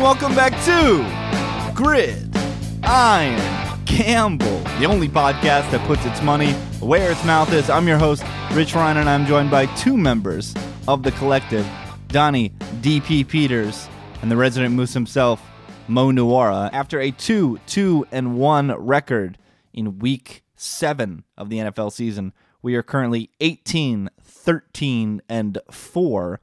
and welcome back to Grid Iron Gamble, the only podcast that puts its money where its mouth is. I'm your host, Rich Ryan, and I'm joined by two members of the collective, Donnie DP Peters and the resident moose himself, Mo Nuara. After a 2 2 and 1 record in week 7 of the NFL season, we are currently 18 13 and 4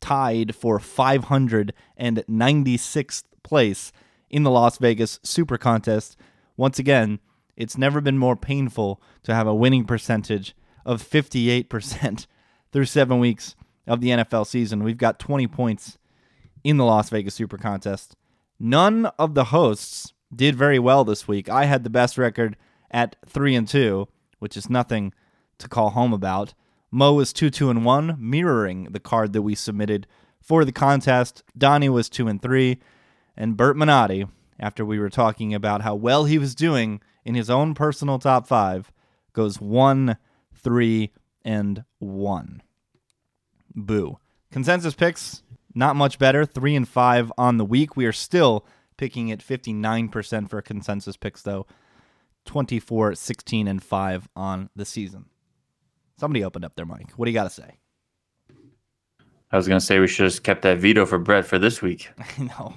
tied for 596th place in the Las Vegas Super Contest. Once again, it's never been more painful to have a winning percentage of 58% through seven weeks of the NFL season. We've got 20 points in the Las Vegas Super Contest. None of the hosts did very well this week. I had the best record at 3 and 2, which is nothing to call home about. Mo was 2 2 and 1, mirroring the card that we submitted for the contest. Donnie was 2 and 3, and Brett Minotti, after we were talking about how well he was doing in his own personal top 5, goes 1 3 and 1. Boo. Consensus picks not much better, 3 and 5 on the week. We are still picking at 59% for consensus picks though. 24 16 and 5 on the season. Somebody opened up their mic. What do you got to say? I was gonna say we should have just kept that veto for Brett for this week. I know.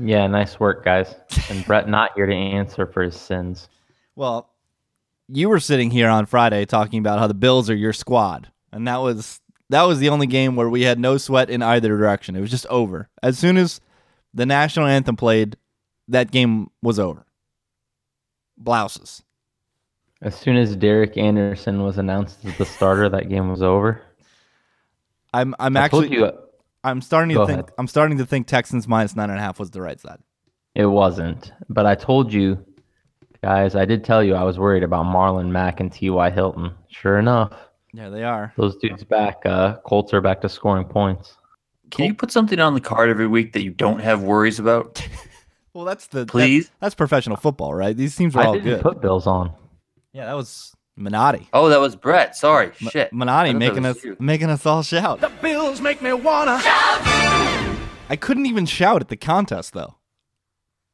Yeah, nice work, guys. And Brett not here to answer for his sins. Well, you were sitting here on Friday talking about how the Bills are your squad, and that was that was the only game where we had no sweat in either direction. It was just over. As soon as the national anthem played, that game was over. Blouses. As soon as Derek Anderson was announced as the starter, that game was over. I'm I'm I actually you I'm starting to think ahead. I'm starting to think Texans minus nine and a half was the right side. it wasn't, but I told you, guys. I did tell you I was worried about Marlon Mack and T.Y. Hilton. Sure enough, Yeah, they are. those dudes back. Uh, Colts are back to scoring points. Can you put something on the card every week that you don't have worries about? Well, that's the that- Please? that's professional football, right? These teams are I all didn't good. put Bills on. Yeah, that was Minotti. Oh, that was Brett. Sorry, shit. Minotti I thought that making us you. making us all shout. The Bills make me wanna. shout. I couldn't even shout at the contest though.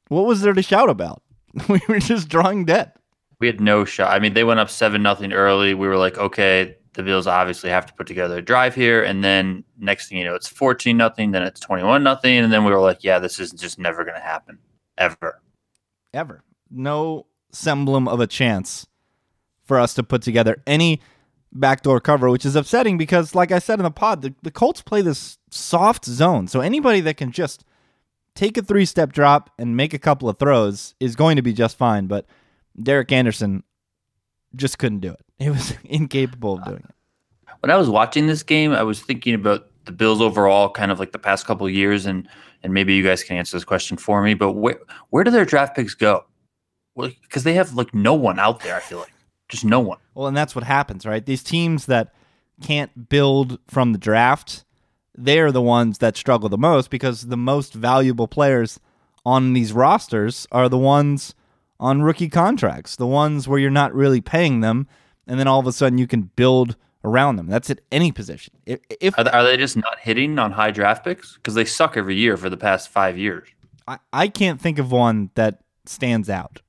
What was there to shout about? we were just drawing dead. We had no shot. I mean, they went up seven nothing early. We were like, okay, the Bills obviously have to put together a drive here, and then next thing you know, it's fourteen nothing. Then it's twenty one nothing, and then we were like, yeah, this is just never going to happen ever. Ever. No semblance of a chance for us to put together any backdoor cover, which is upsetting because, like I said in the pod, the, the Colts play this soft zone. So anybody that can just take a three step drop and make a couple of throws is going to be just fine. But Derek Anderson just couldn't do it. He was incapable of uh, doing it. when I was watching this game, I was thinking about the Bills overall, kind of like the past couple of years, and and maybe you guys can answer this question for me. But where where do their draft picks go? Because they have like no one out there. I feel like just no one. Well, and that's what happens, right? These teams that can't build from the draft, they're the ones that struggle the most because the most valuable players on these rosters are the ones on rookie contracts, the ones where you're not really paying them, and then all of a sudden you can build around them. That's at any position. If, if Are, they- are they just not hitting on high draft picks? Because they suck every year for the past five years. I, I can't think of one that stands out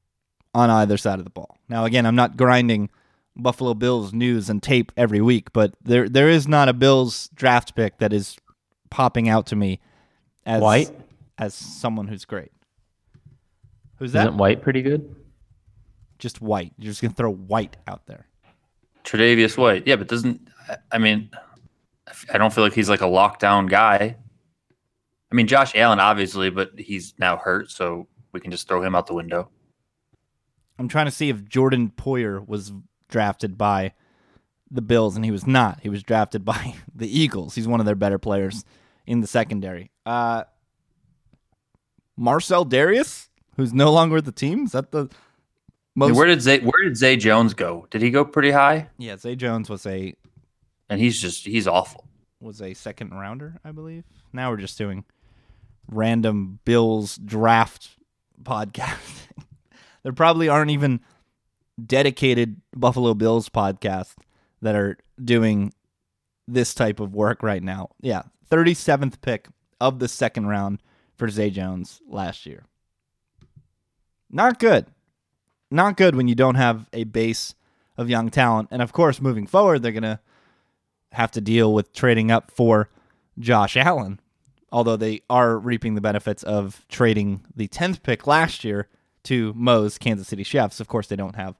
on either side of the ball. Now, again, I'm not grinding Buffalo Bills news and tape every week, but there there is not a Bills draft pick that is popping out to me as White? as someone who's great. Who's that? Isn't White pretty good? Just white. You're just gonna throw white out there. Tre'Davious White, yeah, but doesn't I- I mean, I don't feel like he's like a lockdown guy. I mean, Josh Allen obviously, but he's now hurt, so we can just throw him out the window. I'm trying to see if Jordan Poyer was drafted by the Bills, and he was not. He was drafted by the Eagles. He's one of their better players in the secondary. Uh, Marcell Dareus, who's no longer with the team, is that the Hey, where did Zay Where did Zay Jones go? Did he go pretty high? yeah, Zay Jones was a And he's just he's awful. was a second rounder, I believe. Now we're just doing random Bills draft podcast. There probably aren't even dedicated Buffalo Bills podcasts that are doing this type of work right now. Yeah, 37th pick of the second round for Zay Jones last year. Not good. Not good when you don't have a base of young talent. And of course, moving forward, they're going to have to deal with trading up for Josh Allen, although they are reaping the benefits of trading the 10th pick last year to Mo's Kansas City Chiefs. Of course, they don't have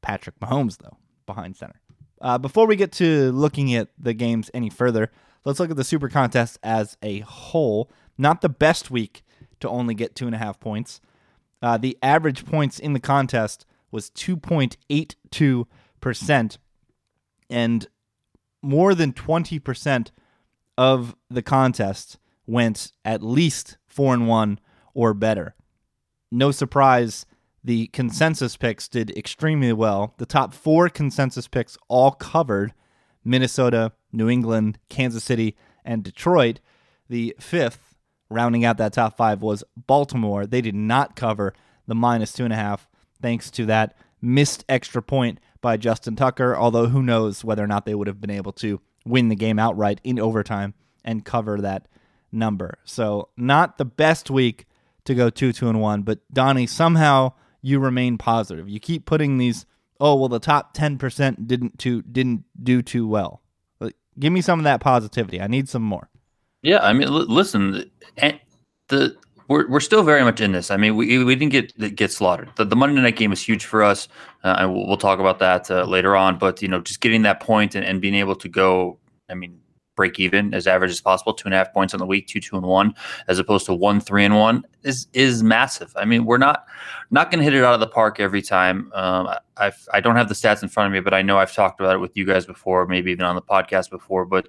Patrick Mahomes, though, behind center. Uh, before we get to looking at the games any further, let's look at the Super Contest as a whole. Not the best week to only get two and a half points. Uh, the average points in the contest was 2.82%, and more than 20% of the contest went at least 4 and 1 or better. No surprise, the consensus picks did extremely well. The top 4 consensus picks all covered Minnesota, New England, Kansas City, and Detroit. The fifth, rounding out that top 5 was Baltimore. They did not cover the minus 2.5 thanks to that missed extra point by Justin Tucker, although who knows whether or not they would have been able to win the game outright in overtime and cover that number. So, not the best week to go 2 2 and 1, but Donnie, somehow you remain positive. You keep putting these, oh, well, the top 10% didn't too didn't do too well. Give me some of that positivity. I need some more. Yeah, I mean, l- listen, the we're, we're still very much in this. I mean, we, we didn't get get slaughtered. The, the Monday night game was huge for us, uh, and we'll, we'll, talk about that uh, later on. But you know, just getting that point and, and being able to go, I mean, break even as average as possible, two and a half points on the week, two two and one, as opposed to one three and one is is massive. I mean, we're not not going to hit it out of the park every time. Um, I I don't have the stats in front of me, but I know I've talked about it with you guys before, maybe even on the podcast before. But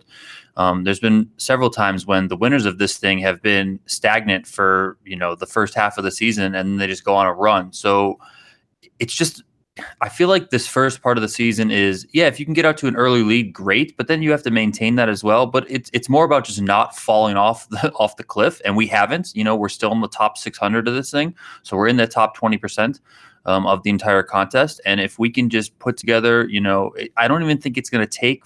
um, there's been several times when the winners of this thing have been stagnant for you know the first half of the season, and they just go on a run. So it's just I feel like this first part of the season is yeah, if you can get out to an early lead, great, but then you have to maintain that as well. But it's it's more about just not falling off the off the cliff, and we haven't. You know, we're still in the top 600 of this thing, so we're in the top 20 percent um, of the entire contest. And if we can just put together, you know, I don't even think it's going to take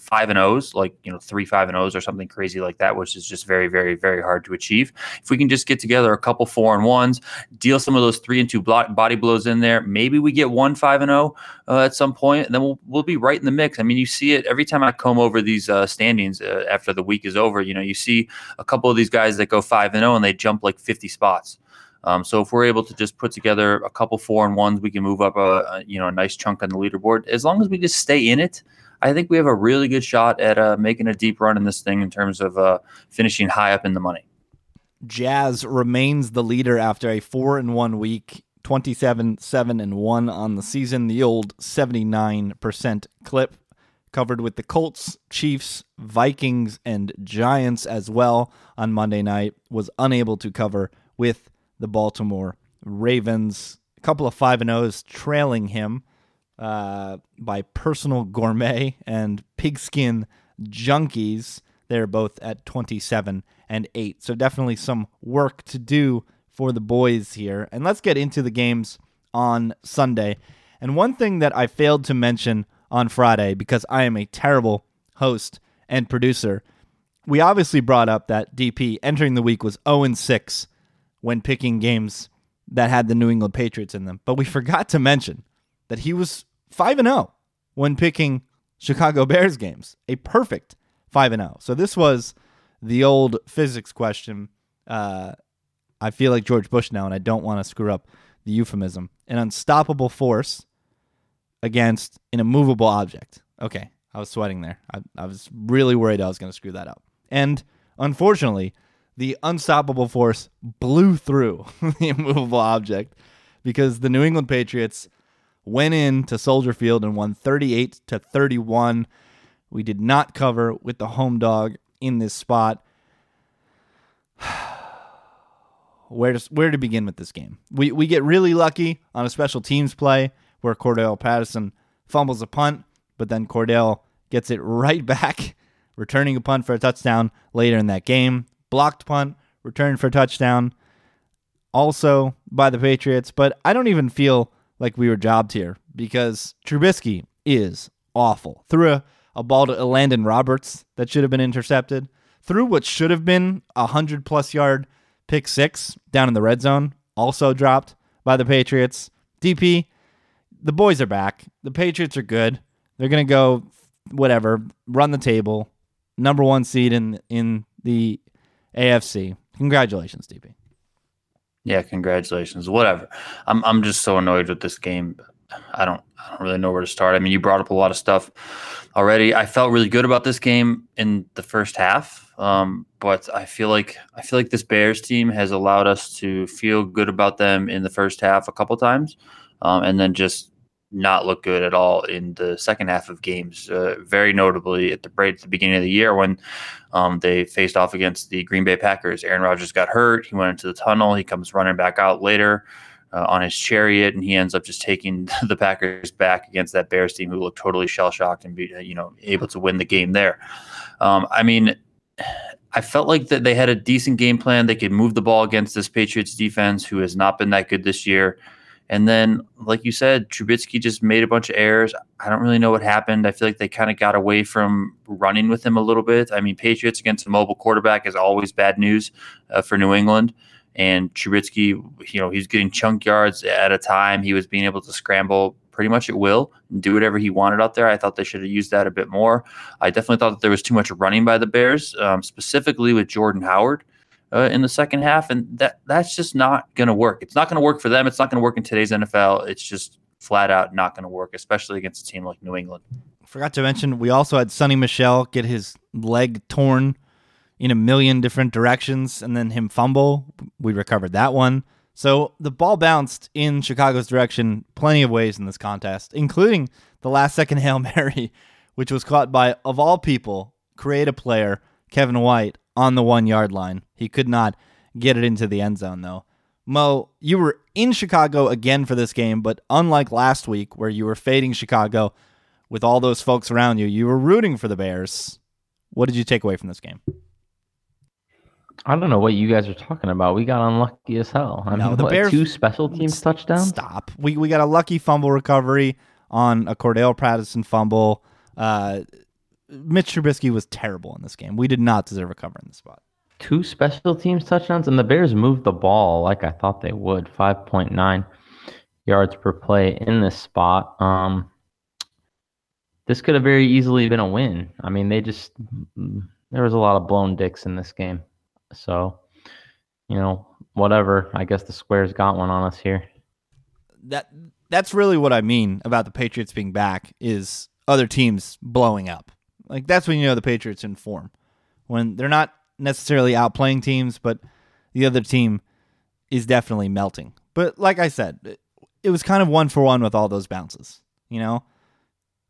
five and O's, like you know three five and O's or something crazy like that, which is just very very very hard to achieve. If we can just get together a couple four and ones, deal some of those three and two body blows in there, maybe we get one five and O uh, at some point, and then we'll we'll be right in the mix. I mean, you see it every time I comb over these uh, standings uh, after the week is over. You know, you see a couple of these guys that go five and O and they jump like fifty spots. Um, so if we're able to just put together a couple four and ones, we can move up a, a, you know a nice chunk on the leaderboard. As long as we just stay in it, I think we have a really good shot at uh, making a deep run in this thing in terms of uh, finishing high up in the money. Jazz remains the leader after a four and one week, 27 7 and 1 on the season. The old 79% clip covered with the Colts, Chiefs, Vikings, and Giants as well on Monday night. Was unable to cover with the Baltimore Ravens. A couple of 5 and 0s trailing him uh, by Personal Gourmet and Pigskin Junkies. They're both at 27 and 8. So definitely some work to do for the boys here. And let's get into the games on Sunday. And one thing that I failed to mention on Friday because I am a terrible host and producer, we obviously brought up that DP entering the week was 0 6 when picking games that had the New England Patriots in them. But we forgot to mention that he was 5 and 0 when picking Chicago Bears games. A perfect 5 and 0. So this was the old physics question. Uh, I feel like George Bush now, and I don't want to screw up the euphemism. An unstoppable force against an immovable object. Okay, I was sweating there. I, I was really worried I was going to screw that up. And unfortunately, the unstoppable force blew through the immovable object because the New England Patriots went in to Soldier Field and won 38 to 31. We did not cover with the home dog in this spot. where to where to begin with this game? We we get really lucky on a special teams play where Cordarrelle Patterson fumbles a punt, but then Cordell gets it right back, returning a punt for a touchdown later in that game. Blocked punt, returned for a touchdown, also by the Patriots. But I don't even feel like we were jobbed here because Trubisky is awful. Threw a, a ball to Elandon Roberts that should have been intercepted. Threw what should have been a hundred plus yard pick six down in the red zone, also dropped by the Patriots. DP, the boys are back. The Patriots are good. They're gonna go whatever, run the table, number one seed in in the AFC. Congratulations, DP. Yeah, congratulations. Whatever. I'm I'm just so annoyed with this game. I don't I don't really know where to start. I mean, you brought up a lot of stuff already. I felt really good about this game in the first half, um, but I feel like I feel like this Bears team has allowed us to feel good about them in the first half a couple times, um, and then just not look good at all in the second half of games. Uh, very notably at the at the beginning of the year when um, they faced off against the Green Bay Packers. Aaron Rodgers got hurt. He went into the tunnel. He comes running back out later. Uh, on his chariot, and he ends up just taking the Packers back against that Bears team, who looked totally shell shocked and be, you know, able to win the game there. Um, I mean, I felt like that they had a decent game plan. They could move the ball against this Patriots defense, who has not been that good this year. And then, like you said, Trubisky just made a bunch of errors. I don't really know what happened. I feel like they kind of got away from running with him a little bit. I mean, Patriots against a mobile quarterback is always bad news uh, for New England. And Trubisky, you know, he's getting chunk yards at a time. He was being able to scramble pretty much at will and do whatever he wanted out there. I thought they should have used that a bit more. I definitely thought that there was too much running by the Bears, um, specifically with Jordan Howard. Uh, in the second half, and that that's just not going to work. It's not going to work for them. It's not going to work in today's NFL. It's just flat out not going to work, especially against a team like New England. Forgot to mention, we also had Sony Michel get his leg torn in a million different directions and then him fumble. We recovered that one. So the ball bounced in Chicago's direction plenty of ways in this contest, including the last second Hail Mary, which was caught by, of all people, creative player Kevin White on the one yard line. He could not get it into the end zone, though. Mo, you were in Chicago again for this game, but unlike last week where you were fading Chicago with all those folks around you, you were rooting for the Bears. What did you take away from this game? I don't know what you guys are talking about. We got unlucky as hell. I No, mean, the what, Bears- two special teams touchdowns. Stop. We we got a lucky fumble recovery on a Cordarrelle Patterson fumble. Uh, Mitch Trubisky was terrible in this game. We did not deserve a cover in this spot. Two special teams touchdowns, and the Bears moved the ball like I thought they would. Five point nine yards per play in this spot. Um, this could have very easily been a win. I mean, they just there was a lot of blown dicks in this game. So, you know, whatever. I guess the squares got one on us here. That that's really what I mean about the Patriots being back is other teams blowing up. Like that's when you know the Patriots in form. When they're not necessarily outplaying teams, but the other team is definitely melting. But like I said, it, it was kind of one for one with all those bounces. You know,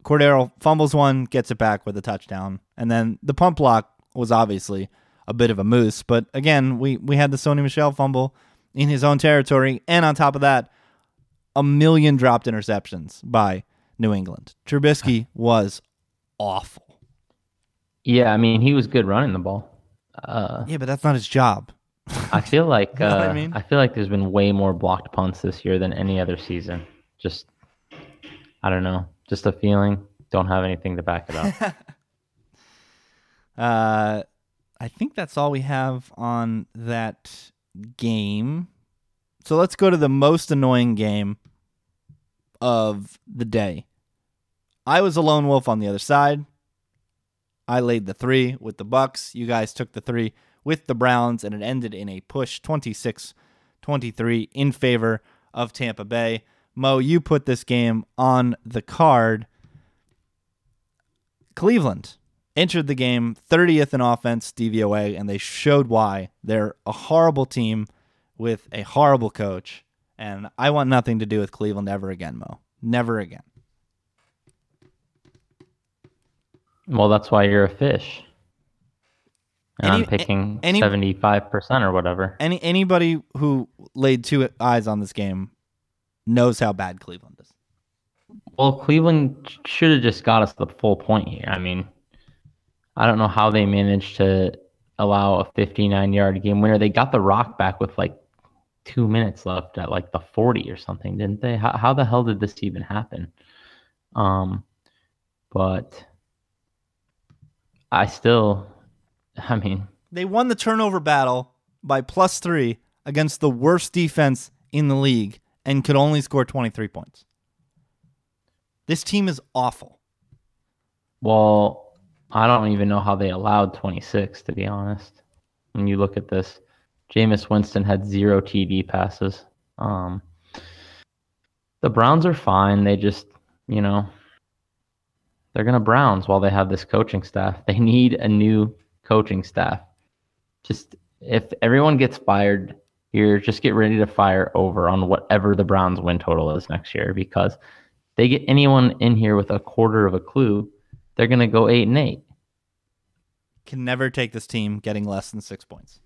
Cordero fumbles one, gets it back with a touchdown, and then the pump block was obviously a bit of a moose. But again, we we had the Sony Michel fumble in his own territory, and on top of that, a million dropped interceptions by New England. Trubisky was awful. Yeah, I mean, he was good running the ball. Uh, Yeah, but that's not his job. I feel like You know what I uh, mean? feel like there's been way more blocked punts this year than any other season. Just I don't know, just a feeling. Don't have anything to back it up. Uh, I think that's all we have on that game. So let's go to the most annoying game of the day. I was a lone wolf on the other side. I laid the three with the Bucks. You guys took the three with the Browns, and it ended in a push 26 23 in favor of Tampa Bay. Mo, you put this game on the card. Cleveland entered the game 30th in offense DVOA, and they showed why. They're a horrible team with a horrible coach, and I want nothing to do with Cleveland ever again, Mo. Never again. Well, that's why you're a fish. And Any- I'm picking any- seventy-five percent or whatever. Any anybody who laid two eyes on this game knows how bad Cleveland is. Well, Cleveland should have just got us the full point here. I mean, I don't know how they managed to allow a 59 yard game winner. They got the rock back with like two minutes left at like the 40 or something, didn't they? How, how the hell did this even happen? Um, but I still, I mean, They won the turnover battle by plus three against the worst defense in the league and could only score 23 points. This team is awful. Well, I don't even know how they allowed 26, to be honest. When you look at this, Jameis Winston had zero TD passes. Um, the Browns are fine. They just, you know, they're going to Browns while they have this coaching staff. They need a new coaching staff. Just if everyone gets fired here, just get ready to fire over on whatever the Browns win total is next year because they get anyone in here with a quarter of a clue, they're going to go 8 and 8. Can never take this team getting less than 6 points.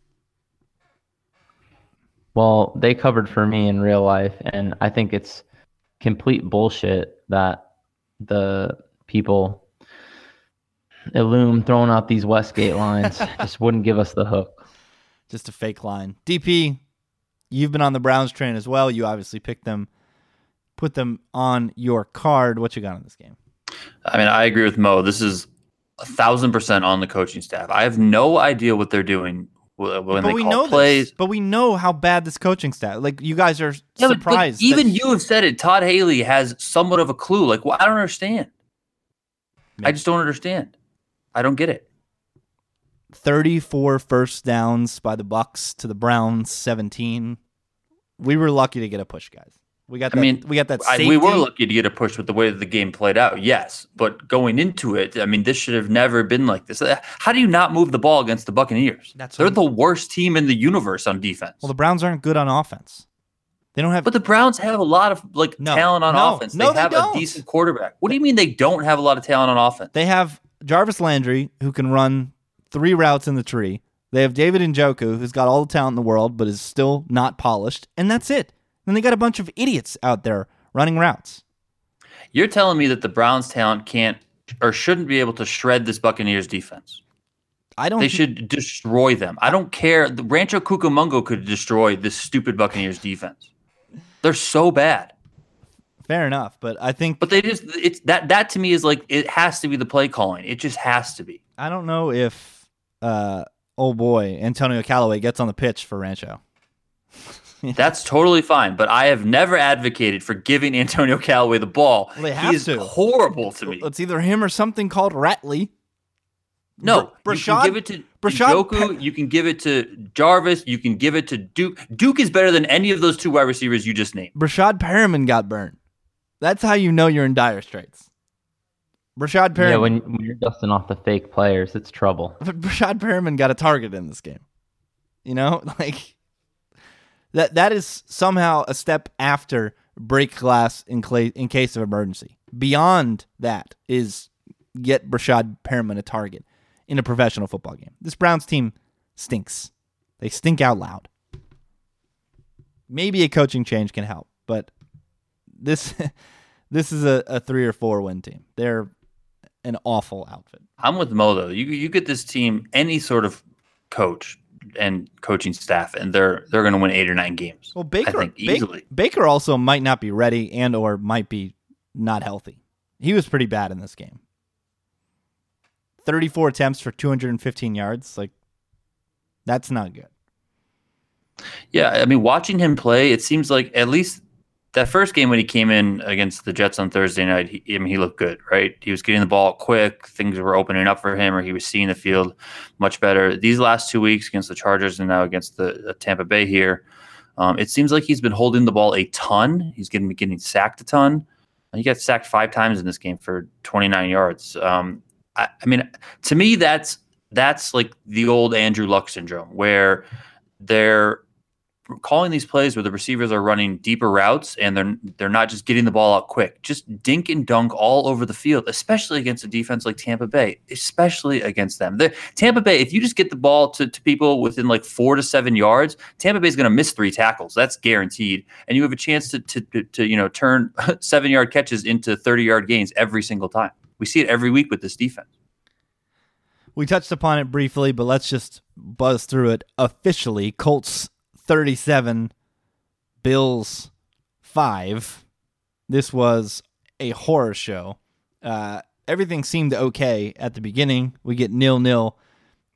Well, they covered for me in real life and I think it's complete bullshit that the people Illum throwing out these Westgate lines just wouldn't give us the hook. Just a fake line. DP, you've been on the Browns train as well. You obviously picked them, put them on your card. What you got in this game? I mean, I agree with Mo. This is a thousand percent on the coaching staff. I have no idea what they're doing when but they we call know plays. this. But we know how bad this coaching staff. Like you guys are Yeah, but- but surprised. that- even you have said it. Todd Haley has somewhat of a clue. Like, well, I don't understand. I just don't understand. I don't get it. 34 first downs by the Bucks to the Browns 17. We were lucky to get a push, guys. We got I mean, we got that I, we were lucky to get a push with the way that the game played out. Yes, but going into it, I mean, this should have never been like this. How do you not move the ball against the Buccaneers? That's They're the worst team in the universe on defense. Well, the Browns aren't good on offense. They don't have but the Browns have a lot of like No, talent on no, offense. no, they they have a decent quarterback. What do you mean they don't have a lot of talent on offense? they have Jarvis Landry who can run three routes in the tree. They have David Njoku who's got all the talent in the world but is still not polished, and that's it. Then they got a bunch of idiots out there running routes. You're telling me that the Browns' talent can't or shouldn't be able to shred this Buccaneers defense. I don't They should destroy them. I don't care. The Rancho Cucamonga could destroy this stupid Buccaneers defense. They're so bad. fair enough, but I think But they just it's that that to me is like it has to be the play calling. It just has to be. I don't know if uh oh boy, Antonio Callaway gets on the pitch for Rancho. That's totally fine. But I have never advocated for giving Antonio Callaway the ball. Well, they have he is to. horrible to me. It's either him or something called Ratley. No, Br- Breshad- can give it to Brashad Joku. You can give it to Jarvis. You can give it to Duke. Duke is better than any of those two wide receivers you just named. Breshad Perriman got burned. That's how you know you're in dire straits. Breshad Perriman. Yeah, when, when you're dusting off the fake players, it's trouble. but Breshad Perriman got a target in this game. You know, like that. That is somehow a step after break glass in cla- in case of emergency. Beyond that is get Breshad Perriman a target in a professional football game. This Browns team stinks. They stink out loud. Maybe a coaching change can help, but this this is a, a three or four win team. They're an awful outfit. I'm with Mo though. You you get this team any sort of coach and coaching staff, and they're they're going to win eight or nine games. Well, Baker, I think Ba- easily. Baker also might not be ready and or might be not healthy. He was pretty bad in this game. 34 attempts for 215 yards, like that's not good. Yeah, I mean, watching him play, it seems like at least that first game when he came in against the Jets on Thursday night, he, I mean, he looked good, right? He was getting the ball quick, things were opening up for him, or he was seeing the field much better. These last two weeks against the Chargers and now against the Tampa Bay here, um, it seems like he's been holding the ball a ton. He's getting getting sacked a ton. He got sacked five times in this game for 29 yards. Um, I, I mean, to me, that's that's like the old Andrew Luck syndrome, where they're calling these plays where the receivers are running deeper routes and they're they're not just getting the ball out quick, just dink and dunk all over the field, especially against a defense like Tampa Bay, especially against them. The, Tampa Bay, if you just get the ball to, to people within like four to seven yards, Tampa Bay is going to miss three tackles. That's guaranteed, and you have a chance to to, to, to you know turn seven yard catches into thirty yard gains every single time. We see it every week with this defense. We touched upon it briefly, but let's just buzz through it officially. Colts 37, Bills 5. This was a horror show. Uh, everything seemed okay at the beginning. We get nil nil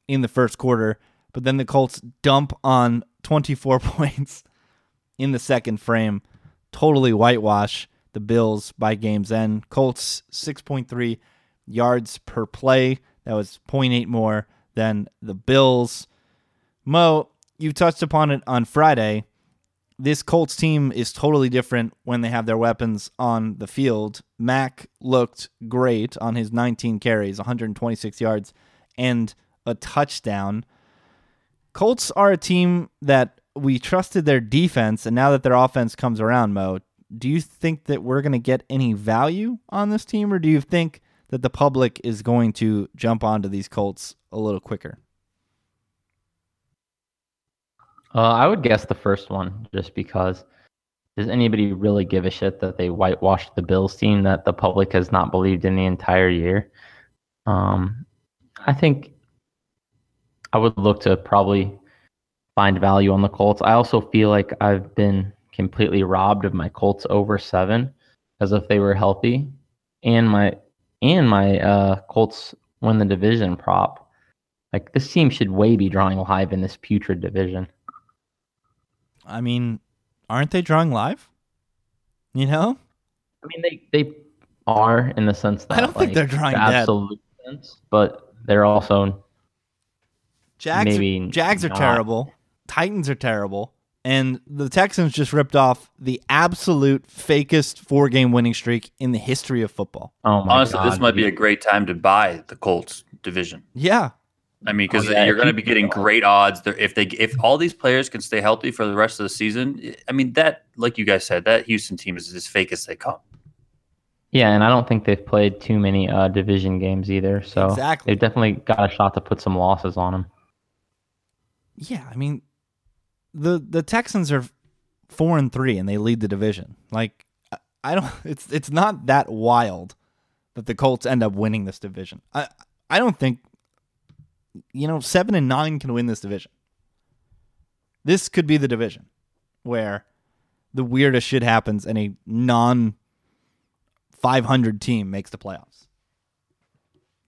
in the first quarter. but then the Colts dump on 24 points in the second frame, totally whitewash the Bills by game's end. Colts 6.3 yards per play. That was 0.8 more than the Bills. Mo, you touched upon it on Friday. This Colts team is totally different when they have their weapons on the field. Mack looked great on his 19 carries, 126 yards, and a touchdown. Colts are a team that we trusted their defense, and now that their offense comes around, Mo, do you think that we're going to get any value on this team, or do you think that the public is going to jump onto these Colts a little quicker? Uh, I would guess the first one, just because. Does anybody really give a shit that they whitewashed the Bills team that the public has not believed in the entire year? Um, I think I would look to probably find value on the Colts. I also feel like I've been completely robbed of my Colts over seven as if they were healthy, and my and my uh, Colts win the division prop. Like this team should way be drawing live in this putrid division. I mean, aren't they drawing live? You know? I mean, they they are in the sense that I don't think they're drawing the absolute sense, but they're also Jags, Maybe Jags are terrible. Titans are terrible. And the Texans just ripped off the absolute fakest four game winning streak in the history of football. oh my Honestly, god. this might be a great time to buy the Colts division. Yeah. I mean, because Oh, yeah, you're going to be getting great odds. There, if they, if all these players can stay healthy for the rest of the season, I mean, that, like you guys said, that Houston team is as fake as they come. Yeah, and I don't think they've played too many uh, division games either. So Exactly. they've definitely got a shot to put some losses on them. Yeah. I mean, the the Texans are four and three and they lead the division. Like I- don't it's it's not that wild that the Colts end up winning this division. I I don't think you know, seven and nine can win this division. This could be the division where the weirdest shit happens and a non 500 team makes the playoffs.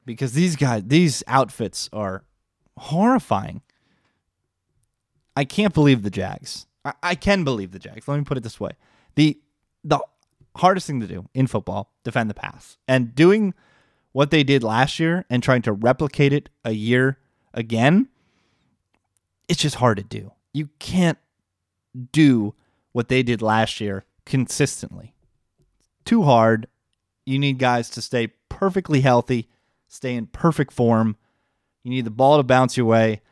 Because these guys, these outfits are horrifying. I can't believe the Jags. I, I can believe the Jags. Let me put it this way: the the hardest thing to do in football, defend the pass, and doing what they did last year and trying to replicate it a year again. It's just hard to do. You can't do what they did last year consistently. Too hard. You need guys to stay perfectly healthy, stay in perfect form. You need the ball to bounce your way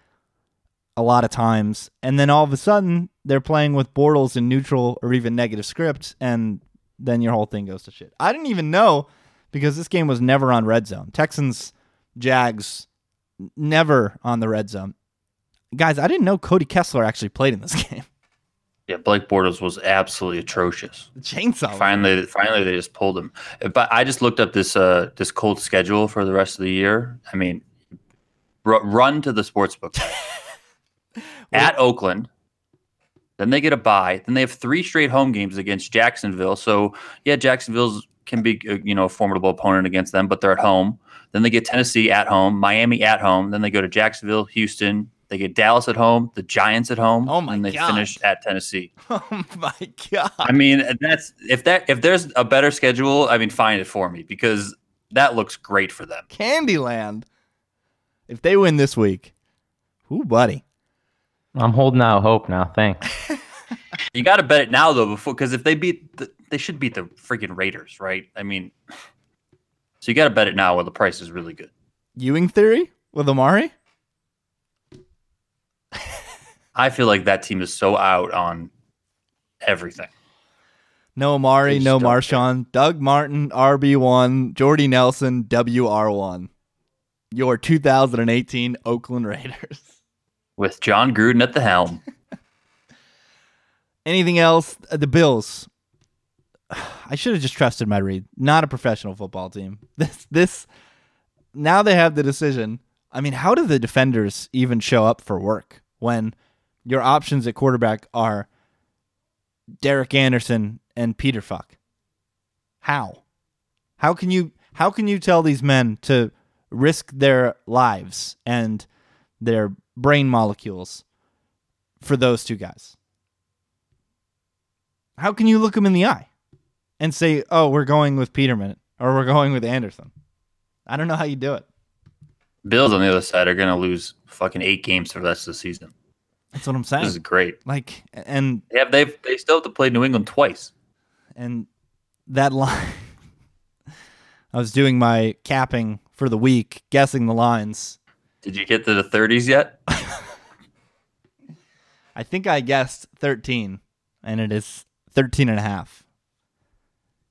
a lot of times. And then all of a sudden, they're playing with Bortles in neutral or even negative script, and then your whole thing goes to shit. I didn't even know because this game was never on red zone. Texans, Jags, never on the red zone. Guys, I didn't know Cody Kessler actually played in this game. Yeah, Blake Bortles was absolutely atrocious. The chainsaw. Finally, finally, they just pulled him. But I just looked up this uh this Colts schedule for the rest of the year. I mean, r- run to the sports book at Oakland. Then they get a bye. Then they have three straight home games against Jacksonville. So yeah, Jacksonville's can be uh, you know a formidable opponent against them, but they're at home. Then they get Tennessee at home, Miami at home. Then they go to Jacksonville, Houston. They get Dallas at home, the Giants at home. Oh my and they God. finish at Tennessee. Oh my god. I mean, that's if that if there's a better schedule, I mean, find it for me because that looks great for them. Candyland. If they win this week, who buddy. I'm holding out hope now. Thanks. You got to bet it now though, before because if they beat, the, they should beat the freaking Raiders, right? I mean, so you got to bet it now while the price is really good. Ewing theory with Amari? I feel like that team is so out on everything. No Amari, no just don't Marshawn, Doug Martin, RB1, Jordy Nelson, WR1. Your 2018 Oakland Raiders. With Jon Gruden at the helm, Anything else? Uh, The Bills. I should have just trusted my read. Not a professional football team. This this now they have the decision. I mean, how do the defenders even show up for work when your options at quarterback are Derek Anderson and Peter Fuck? How? How can you how can you tell these men to risk their lives and their brain molecules for those two guys? How can you look them in the eye and say, "Oh, we're going with Peterman or we're going with Anderson"? I don't know how you do it. Bills on the other side are going to lose fucking eight games for the rest of the season. That's what I'm saying. This is great. Like, and They have they still have to play New England twice. and that line. I was doing my capping for the week, guessing the lines. Did you get to the 30s yet? I think I guessed 13, and it is 13 and a half.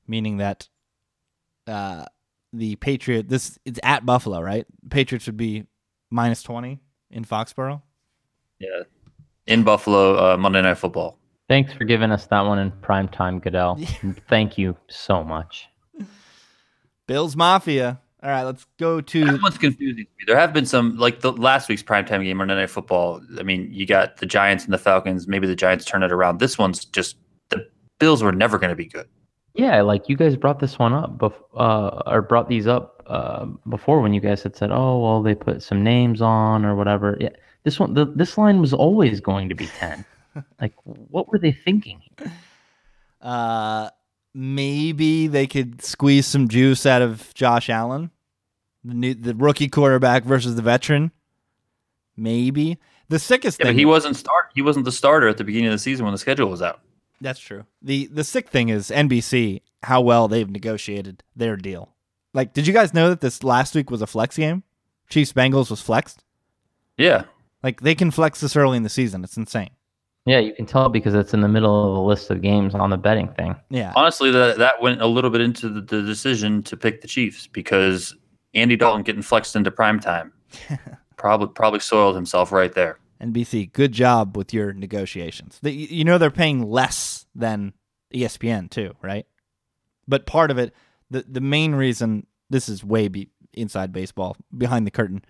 Meaning that uh, the Patriot, this it's at Buffalo, right? Patriots would be minus 20 in Foxborough. Yeah. In Buffalo, uh, Monday Night Football. Thanks for giving us that one in prime time, Goodell. Thank you so much. Bills Mafia. All right, let's go to. That one's confusing. There have been some, like the last week's primetime game, Monday Night Football. I mean, you got the Giants and the Falcons. Maybe the Giants turn it around. This one's just the Bills were never going to be good. Yeah, like you guys brought this one up, bef- uh, or brought these up uh, before when you guys had said, "Oh, well, they put some names on or whatever." Yeah, this one, the, this line was always going to be ten. like, what were they thinking? Uh, maybe they could squeeze some juice out of Josh Allen, the new, the rookie quarterback versus the veteran. Maybe the sickest Yeah, thing. but he wasn't start. He wasn't the starter at the beginning of the season when the schedule was out. That's true. the The sick thing is NBC how well they've negotiated their deal. Like, did you guys know that this last week was a flex game? Chiefs Bengals was flexed. Yeah, Like they can flex this early in the season. It's insane. Yeah, you can tell because it's in the middle of the list of games on the betting thing. Yeah. honestly, that that went a little bit into the, the decision to pick the Chiefs because Andy Dalton getting flexed into prime time probably probably soiled himself right there. NBC, good job with your negotiations. The, you know they're paying less than ESPN too, right? But part of it, the the main reason this is way be, inside baseball, behind the curtain,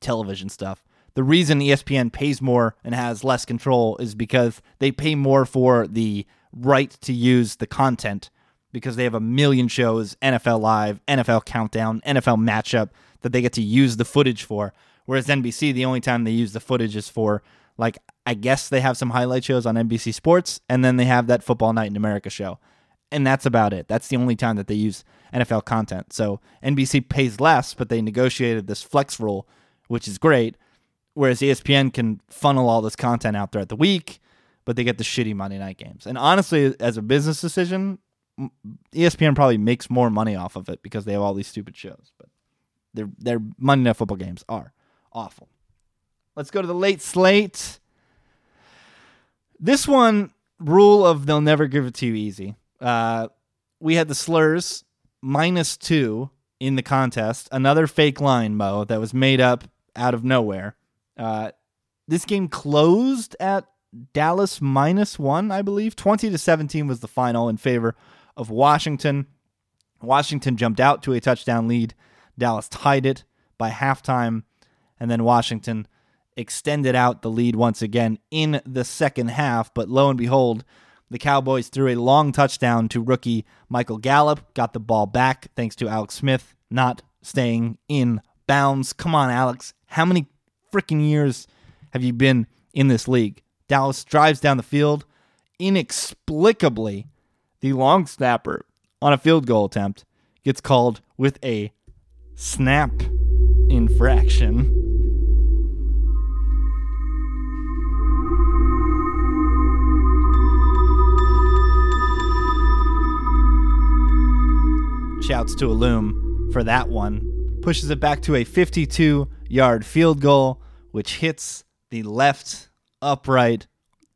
television stuff. The reason ESPN pays more and has less control is because they pay more for the right to use the content because they have a million shows, NFL Live, NFL Countdown, NFL Matchup that they get to use the footage for. Whereas NBC, the only time they use the footage is for like I guess they have some highlight shows on NBC Sports, and then they have that Football Night in America show, and that's about it. That's the only time that they use NFL content. So NBC pays less, but they negotiated this flex rule, which is great. Whereas ESPN can funnel all this content out throughout the week, but they get the shitty Monday night games. And honestly, as a business decision, ESPN probably makes more money off of it because they have all these stupid shows. But their their Monday night football games are awful. Let's go to the late slate. This one rule of they'll never give it to you easy. Uh, we had the slurs minus two in the contest. Another fake line, Mo, that was made up out of nowhere. Uh, this game closed at Dallas minus one, I believe. 20 to 17 was the final in favor of Washington. Washington jumped out to a touchdown lead. Dallas tied it by halftime, and then Washington extended out the lead once again in the second half. But lo and behold, the Cowboys threw a long touchdown to rookie Michael Gallup, got the ball back thanks to Alex Smith not staying in bounds. Come on, Alex. How many freaking years have you been in this league? Dallas drives down the field. Inexplicably, the long snapper on a field goal attempt gets called with a snap infraction. Shouts to Illum for that one. Pushes it back to a 52 yard field goal, which hits the left upright,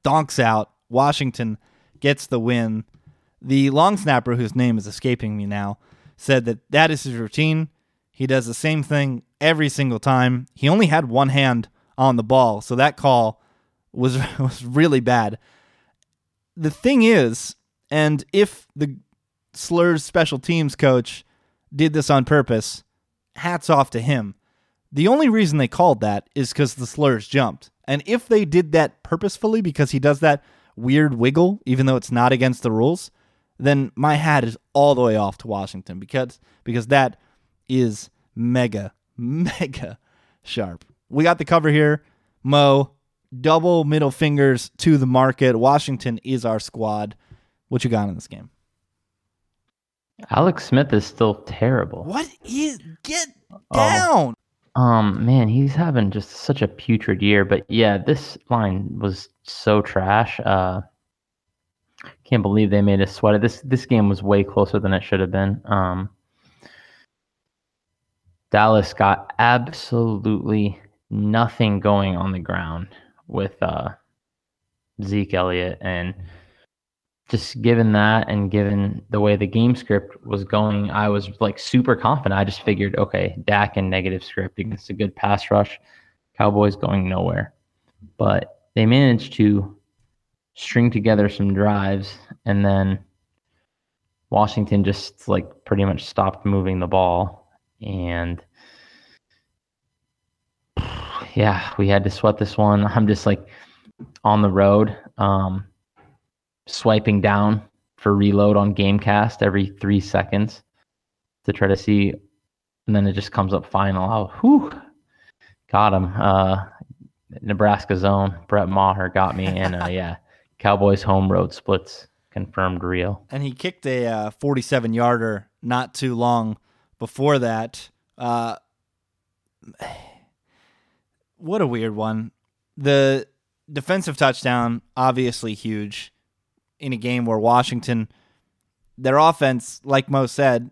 donks out. Washington gets the win. The long snapper, whose name is escaping me now, said that that is his routine. He does the same thing every single time. He only had one hand on the ball, so that call was was really bad. The thing is, and if the Slurs special teams coach did this on purpose, hats off to him. The only reason they called that is because the Slurs jumped. And if they did that purposefully because he does that weird wiggle, even though it's not against the rules, then my hat is all the way off to Washington because because that is mega, mega sharp. We got the cover here. Mo, double middle fingers to the market. Washington is our squad. What you got in this game? Alex Smith is still terrible. What is get Oh. Um, man, he's having just such a putrid year. But yeah, this line was so trash. Uh, can't believe they made us sweat it. This this game was way closer than it should have been. Um, Dallas got absolutely nothing going on the ground with uh, Zeke Elliott, and just given that and given the way the game script was going, I was like super confident. I just figured, okay, Dak and negative script against a good pass rush, Cowboys going nowhere. But they managed to string together some drives and then Washington just like pretty much stopped moving the ball and yeah, we had to sweat this one. I'm just like on the road, um, swiping down for reload on Gamecast every three seconds to try to see, and then it just comes up final. Oh, whew, got him. Uh, Nebraska zone. Brett Maher got me, and uh, yeah, Cowboys home road splits confirmed real. And he kicked a uh, 47 yarder not too long before that. Uh, what a weird one. The defensive touchdown, obviously huge in a game where Washington, their offense, like Mo said,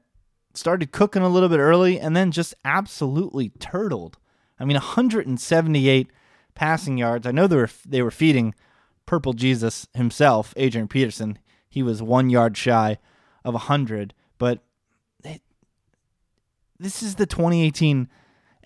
started cooking a little bit early and then just absolutely turtled. I mean, 178 passing yards. I know they were they were feeding Purple Jesus himself, Adrian Peterson. He was one yard shy of 100, but it, this is the 2018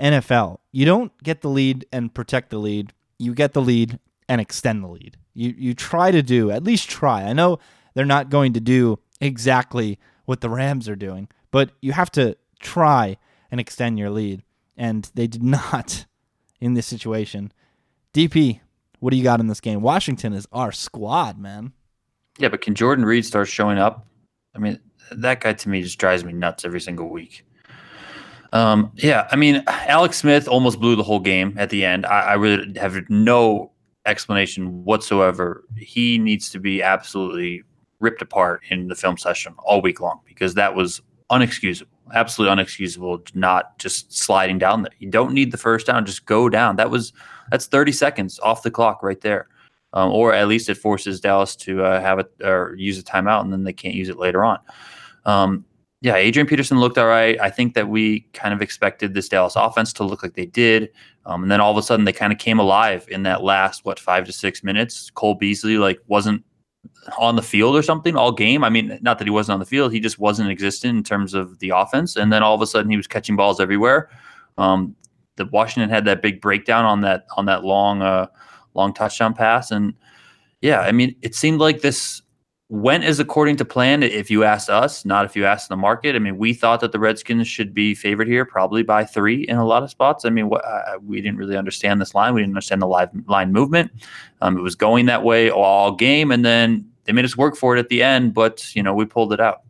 NFL. You don't get the lead and protect the lead. You get the lead and extend the lead. You you try to do at least try. I know they're not going to do exactly what the Rams are doing, but you have to try and extend your lead, and they did not in this situation. DP, what do you got in this game? Washington is our squad, man. Yeah, but can Jordan Reed start showing up? I mean, that guy to me just drives me nuts every single week. Um, yeah, I mean, Alex Smith almost blew the whole game at the end. I, I really have no explanation whatsoever. He needs to be absolutely ripped apart in the film session all week long because that was unexcusable. Absolutely unexcusable. Not just sliding down there. You don't need the first down. Just go down. That was that's 30 seconds off the clock right there. Um, or at least it forces Dallas to uh, have it or use a timeout, and then they can't use it later on. Um, yeah, Adrian Peterson looked all right. I think that we kind of expected this Dallas offense to look like they did, um, and then all of a sudden they kind of came alive in that last what five to six minutes. Cole Beasley like wasn't on the field or something all game. I mean, not that he wasn't on the field, he just wasn't existent in terms of the offense. And then all of a sudden he was catching balls everywhere. Um, the Washington had that big breakdown on that on that long uh, long touchdown pass, and yeah, I mean, it seemed like this went as according to plan. If you asked us, not if you asked the market. I mean, we thought that the Redskins should be favored here, probably by three in a lot of spots. I mean, what, uh, we didn't really understand this line. We didn't understand the live line movement. Um, it was going that way all game, and then they made us work for it at the end. But you know, we pulled it out.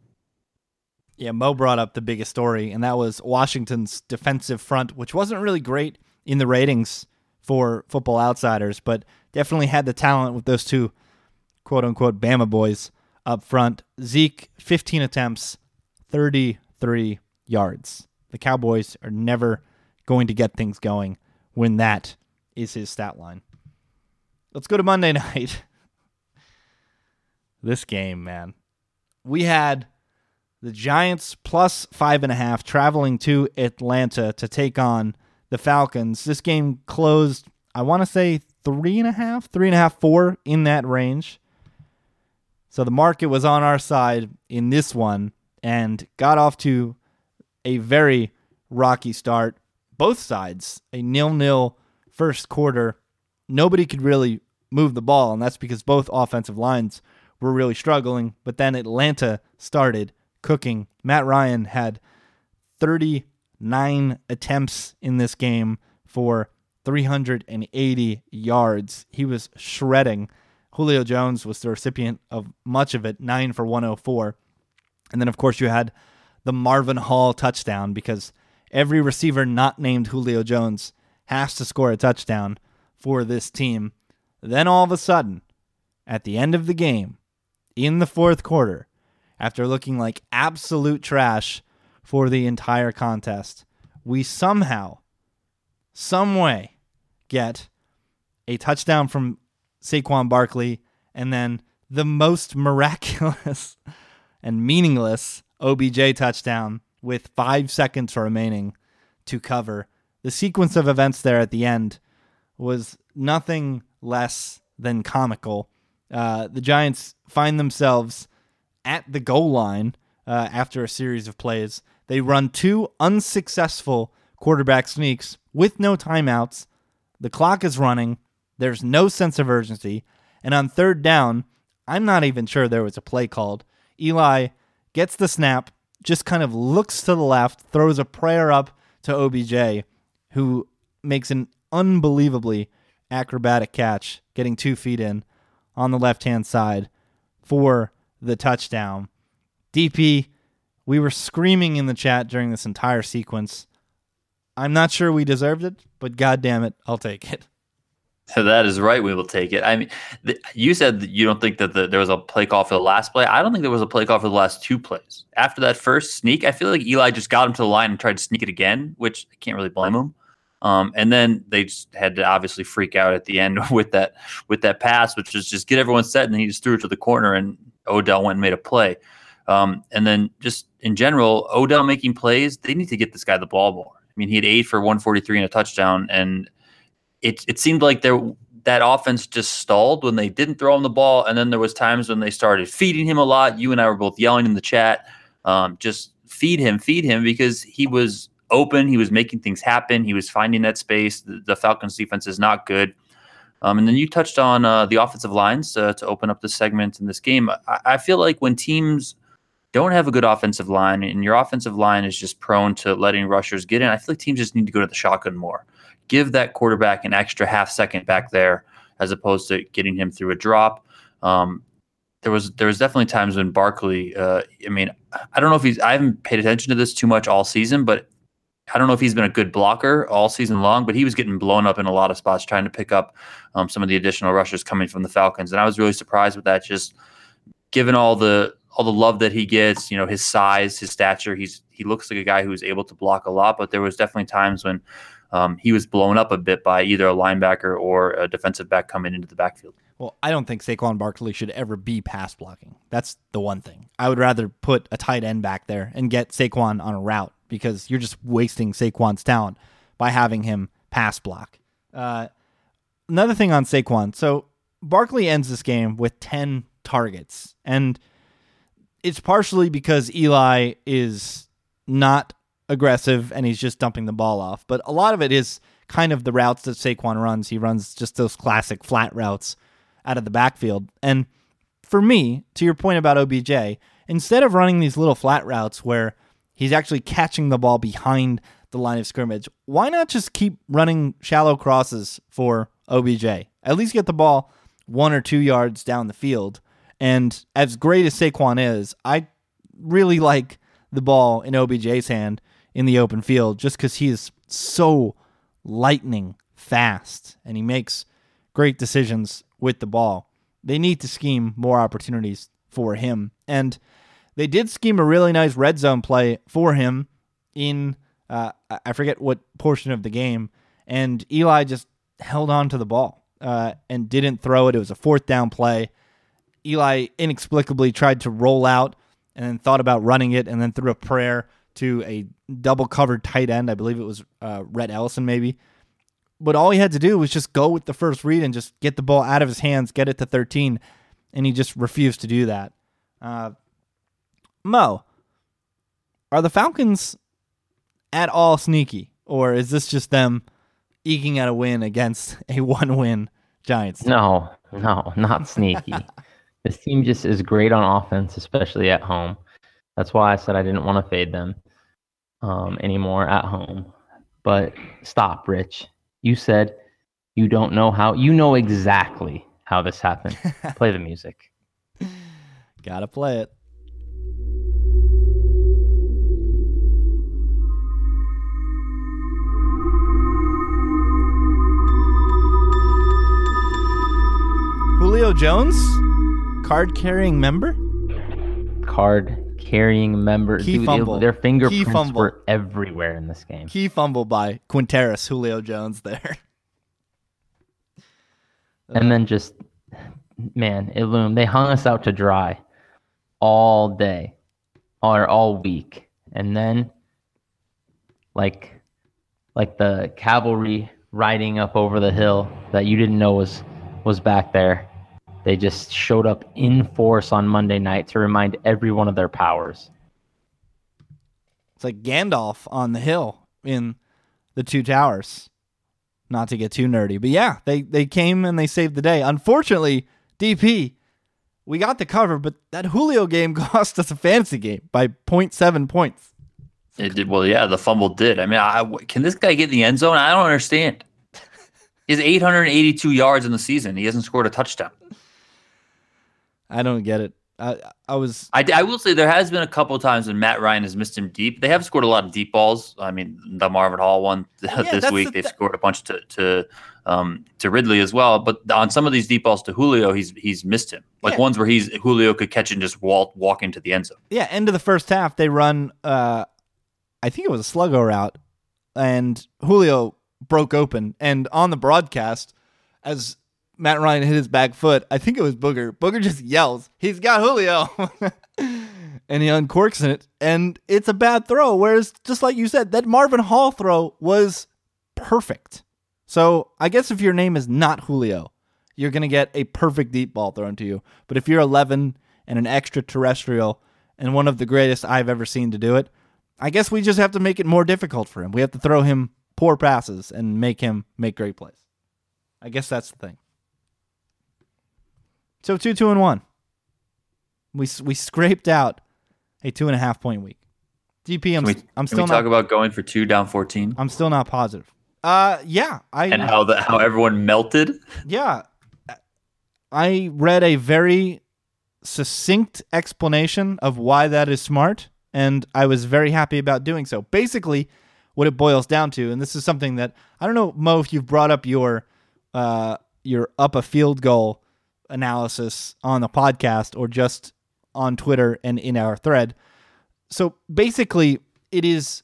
Yeah, Mo brought up the biggest story, and that was Washington's defensive front, which wasn't really great in the ratings for Football Outsiders, but definitely had the talent with those two quote unquote Bama boys up front. Zeke, 15 attempts, 33 yards. The Cowboys are never going to get things going when that is his stat line. Let's go to Monday night. this game, man. We had the Giants plus five and a half traveling to Atlanta to take on the Falcons. This game closed, I want to say three and a half, three and a half, four in that range. So the market was on our side in this one and got off to a very rocky start. Both sides, a nil nil first quarter. Nobody could really move the ball, and that's because both offensive lines were really struggling. But then Atlanta started cooking. Matt Ryan had 39 attempts in this game for 380 yards. He was shredding. Julio Jones was the recipient of much of it, 9 for 104. And then, of course, you had the Marvin Hall touchdown because every receiver not named Julio Jones has to score a touchdown for this team. Then all of a sudden, at the end of the game, in the fourth quarter, after looking like absolute trash for the entire contest, we somehow, some way, get a touchdown from Saquon Barkley and then the most miraculous and meaningless OBJ touchdown with five seconds remaining to cover. The sequence of events there at the end was nothing less than comical. Uh, the Giants find themselves at the goal line uh, after a series of plays. They run two unsuccessful quarterback sneaks with no timeouts. The clock is running. There's no sense of urgency. And on third down, I'm not even sure there was a play called. Eli gets the snap, just kind of looks to the left, throws a prayer up to OBJ, who makes an unbelievably acrobatic catch, getting two feet in on the left hand side for the touchdown. DP, we were screaming in the chat during this entire sequence. I'm not sure we deserved it, but god damn it, I'll take it. That is right. We will take it. I mean, the, you said that you don't think that the, there was a play call for the last play. I don't think there was a play call for the last two plays. After that first sneak, I feel like Eli just got him to the line and tried to sneak it again, which I can't really blame him. Um, and then they just had to obviously freak out at the end with that with that pass, which was just get everyone set, and then he just threw it to the corner, and Odell went and made a play. Um, and then just in general, Odell making plays, they need to get this guy the ball more. I mean, he had eight for 143 and a touchdown, and it it seemed like there that offense just stalled when they didn't throw him the ball, and then there was times when they started feeding him a lot. You and I were both yelling in the chat, um, just feed him, feed him, because he was open. He was making things happen. He was finding that space. The, the Falcons defense is not good. Um, and then you touched on uh, the offensive lines uh, to open up the segment in this game. I, I, feel like when teams don't have a good offensive line and your offensive line is just prone to letting rushers get in, I feel like teams just need to go to the shotgun more. Give that quarterback an extra half second back there as opposed to getting him through a drop. Um, there was there was definitely times when Barkley. Uh, I mean, I don't know if he's. I haven't paid attention to this too much all season, but I don't know if he's been a good blocker all season long, but he was getting blown up in a lot of spots trying to pick up um, some of the additional rushers coming from the Falcons, and I was really surprised with that. Just given all the all the love that he gets, you know, his size, his stature, he's he looks like a guy who's able to block a lot. But there was definitely times when um, he was blown up a bit by either a linebacker or a defensive back coming into the backfield. Well, I don't think Saquon Barkley should ever be pass blocking. That's the one thing. I would rather put a tight end back there and get Saquon on a route because you're just wasting Saquon's talent by having him pass block. Uh, another thing on Saquon. So Barkley ends this game with 10 targets, and it's partially because Eli is not aggressive and he's just dumping the ball off, but a lot of it is kind of the routes that Saquon runs. He runs just those classic flat routes out of the backfield. And for me, to your point about OBJ, instead of running these little flat routes where He's actually catching the ball behind the line of scrimmage. Why not just keep running shallow crosses for OBJ? At least get the ball one or two yards down the field. And as great as Saquon is, I really like the ball in OBJ's hand in the open field just because he is so lightning fast and he makes great decisions with the ball. They need to scheme more opportunities for him. And they did scheme a really nice red zone play for him in uh, I forget what portion of the game, and Eli just held on to the ball uh, and didn't throw it. It was a fourth down play. Eli inexplicably tried to roll out and then thought about running it and then threw a prayer to a double covered tight end. I believe it was uh, Rhett Ellison, maybe. But all he had to do was just go with the first read and just get the ball out of his hands, get it to 13. And he just refused to do that. Uh, Mo, are the Falcons at all sneaky, or is this just them eking out a win against a one-win Giants? No, no, not sneaky. this team just is great on offense, especially at home. That's why I said I didn't want to fade them um, anymore at home. But stop, Rich. You said you don't know how. You know exactly how this happened. play the music. Gotta play it. Julio Jones, card carrying member. Card carrying member. Key Dude, it- fumble. their Key fingerprints fumble. were everywhere in this game. Key fumble by Quintorris Julio Jones there. and then just man, it loomed. They hung us out to dry all day or all week, and then like like the cavalry riding up over the hill that you didn't know was was back there. They just showed up in force on Monday night to remind everyone of their powers. It's like Gandalf on the hill in the Two Towers. Not to get too nerdy, but yeah, they they came and they saved the day. Unfortunately, DP, we got the cover, but that Julio game cost us a fantasy game by 0.7 points. It did well. Yeah, the fumble did. I mean, I, can this guy get in the end zone? I don't understand. He's 882 yards in the season. He hasn't scored a touchdown. I don't get it. I I was I, I will say there has been a couple of times when Matt Ryan has missed him deep. They have scored a lot of deep balls. I mean, the Marvin Hall one this week, the they've th- scored a bunch to to um, to Ridley as well. But on some of these deep balls to Julio, he's he's missed him. Like Yeah. ones where he's Julio could catch and just walk walk into the end zone. yeah, end of the first half, they run uh I think it was a sluggo route and Julio broke open and on the broadcast as Matt Ryan hit his back foot, I think it was Booger. Booger just yells, "He's got Julio." and he uncorks it and it's a bad throw whereas just like you said, that Marvin Hall throw was perfect. So, I guess if your name is not Julio, you're going to get a perfect deep ball thrown to you. But if you're 11 and an extraterrestrial and one of the greatest I've ever seen to do it, I guess we just have to make it more difficult for him. We have to throw him poor passes and make him make great plays. I guess that's the thing. So two, two, and one. We we scraped out a two and a half point week. DP, I'm, we, I'm can still we talk about going for two down 14 I'm still not positive. Uh, yeah, I and how the how everyone melted? yeah, I read a very succinct explanation of why that is smart, and I was very happy about doing so. Basically, what it boils down to, and this is something that I don't know, Mo, if you've brought up your uh, your up a field goal analysis on the podcast or just on Twitter and in our thread. So basically, it is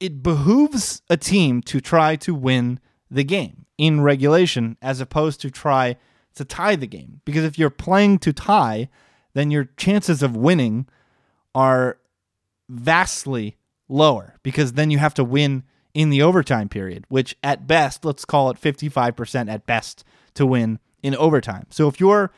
it behooves a team to try to win the game in regulation as opposed to try to tie the game. Because if you're playing to tie, then your chances of winning are vastly lower because then you have to win in the overtime period, which at best, let's call it 55% at best to win in overtime. So if your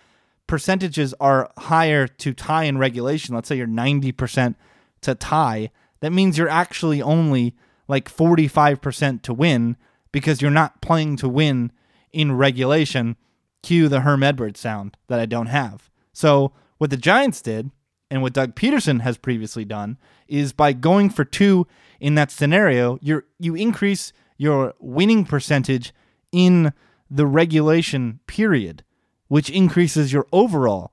percentages are higher to tie in regulation, let's say you're 90% to tie, that means you're actually only like 45% to win because you're not playing to win in regulation. Cue the Herm Edwards sound that I don't have. So, what the Giants did and what Doug Pederson has previously done is by going for two in that scenario, you you increase your winning percentage in the regulation period, which increases your overall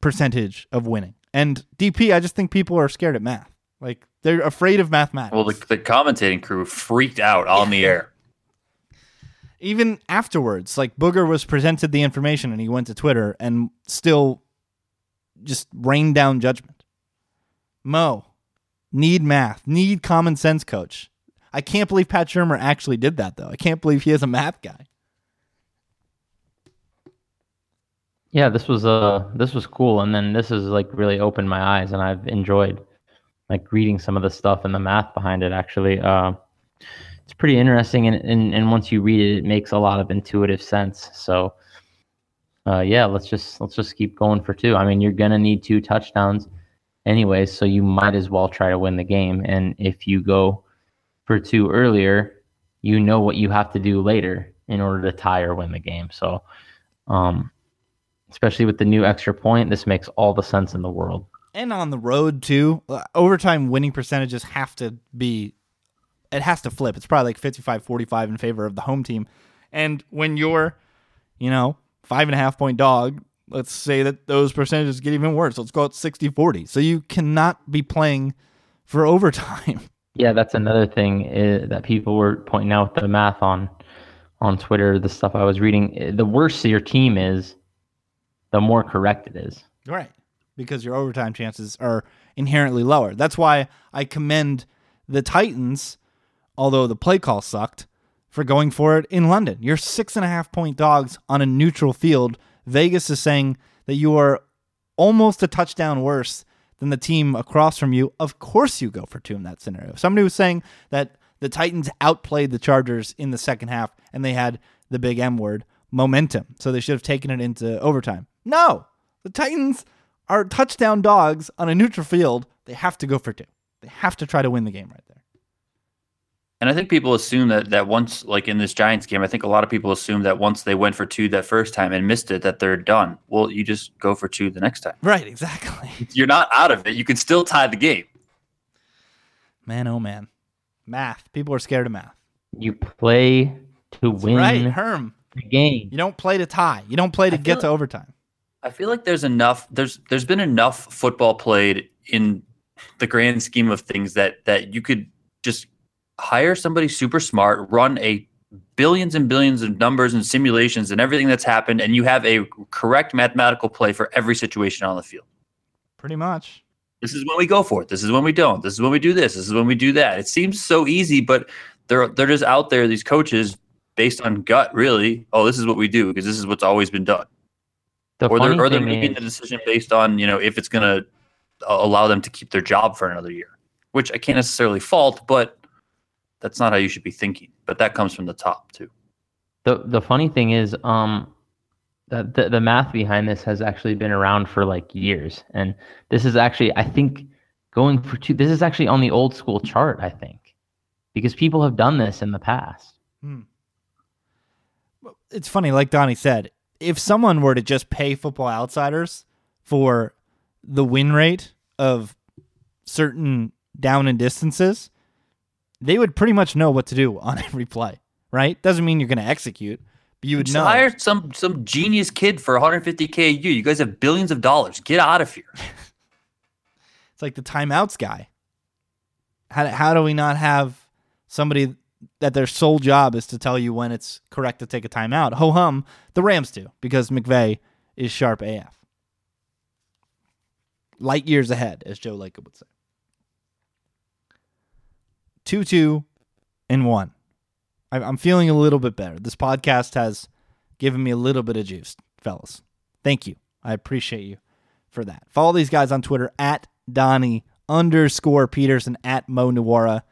percentage of winning. And DP, I just think people are scared at math. Like they're afraid of mathematics. Well, the, the commentating crew freaked out on the air. Even afterwards, like Booger was presented the information and he went to Twitter and still just rained down judgment. Mo, need math, need common sense coach. I can't believe Pat Shurmur actually did that though. I can't believe he is a math guy. Yeah, this was uh this was cool, and then this has like really opened my eyes, and I've enjoyed like reading some of the stuff and the math behind it. Actually, uh, it's pretty interesting, and, and and once you read it, it makes a lot of intuitive sense. So, uh, yeah, let's just let's just keep going for two. I mean, you're gonna need two touchdowns anyway, so you might as well try to win the game. And if you go for two earlier, you know what you have to do later in order to tie or win the game. So, um especially with the new extra point. This makes all the sense in the world. and on the road too. Uh, Overtime winning percentages have to be it has to flip. It's probably like 55-45 in favor of the home team. And when you're, you know, five and a half point dog, let's say that those percentages get even worse. Let's go at 60-40. So you cannot be playing for overtime. Yeah, that's another thing uh, that people were pointing out the math on on Twitter. The stuff I was reading, Uh, the worse your team is, the more correct it is. Right. Because your overtime chances are inherently lower. That's why I commend the Titans, although the play call sucked, for going for it in London. You're six and a half point dogs on a neutral field. Vegas is saying that you are almost a touchdown worse than the team across from you. Of course, you go for two in that scenario. Somebody was saying that the Titans outplayed the Chargers in the second half and they had the big M word momentum. So they should have taken it into overtime. No, the Titans are touchdown dogs on a neutral field. They have to go for two. They have to try to win the game right there. And I think people assume that that once, like in this Giants game, I think a lot of people assume that once they went for two that first time and missed it, that they're done. Well, you just go for two the next time. Right, exactly. You're not out of it. You can still tie the game. Man, oh man, math. People are scared of math. You play to win Right, Herm. the game. You don't play to tie. You don't play to I get feel- to overtime. I feel like there's enough. There's there's been enough football played in the grand scheme of things that that you could just hire somebody super smart, run a billions and billions of numbers and simulations and everything that's happened, and you have a correct mathematical play for every situation on the field. Pretty much. This is when we go for it. This is when we don't. This is when we do this. This is when we do that. It seems so easy, but they're they're just out there. These coaches, based on gut, really. Oh, this is what we do because this is what's always been done The or they're, or they're making is, the decision based on you know if it's going to allow them to keep their job for another year, which I can't necessarily fault, but that's not how you should be thinking. But that comes from the top too. the the funny thing is, um, that the, the math behind this has actually been around for like years, and this is actually, I think, going for two. This is actually on the old school chart, I think, because people have done this in the past. Hmm. It's funny, like Donnie said, if someone were to just pay football outsiders for the win rate of certain down and distances, they would pretty much know what to do on every play, right? Doesn't mean you're going to execute, but you would Just know. hire some some genius kid for 150k a year. You guys have billions of dollars. Get out of here. It's like the timeouts guy. How, how do we not have somebody that their sole job is to tell you when it's correct to take a timeout? Ho hum, the Rams do because McVay is sharp AF. Light years ahead, as Joe Lacob would say. 2 2 and 1. I- I'm feeling a little bit better. This podcast has given me a little bit of juice, fellas. Thank you. I appreciate you for that. Follow these guys on Twitter at Donnie underscore Peterson at Mo Nuwarah,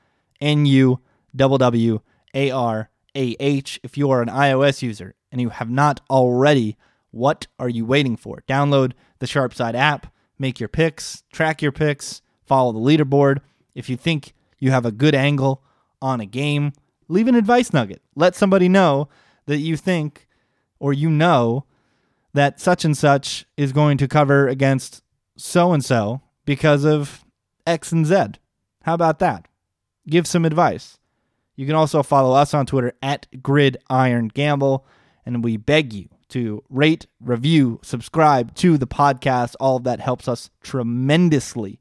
N U W A R A H. If you are an iOS user and you have not already, what are you waiting for? Download the Sharpside app, make your picks, track your picks, follow the leaderboard. If you think you have a good angle on a game, leave an advice nugget. Let somebody know that you think or you know that such and such is going to cover against so and so because of X and Z. How about that? Give some advice. You can also follow us on Twitter at GridIronGamble, and we beg you to rate, review, subscribe to the podcast. All of that helps us tremendously.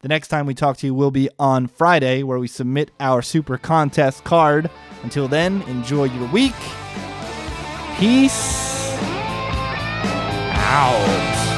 The next time we talk to you will be on Friday, where we submit our super contest card. Until then, enjoy your week. Peace out.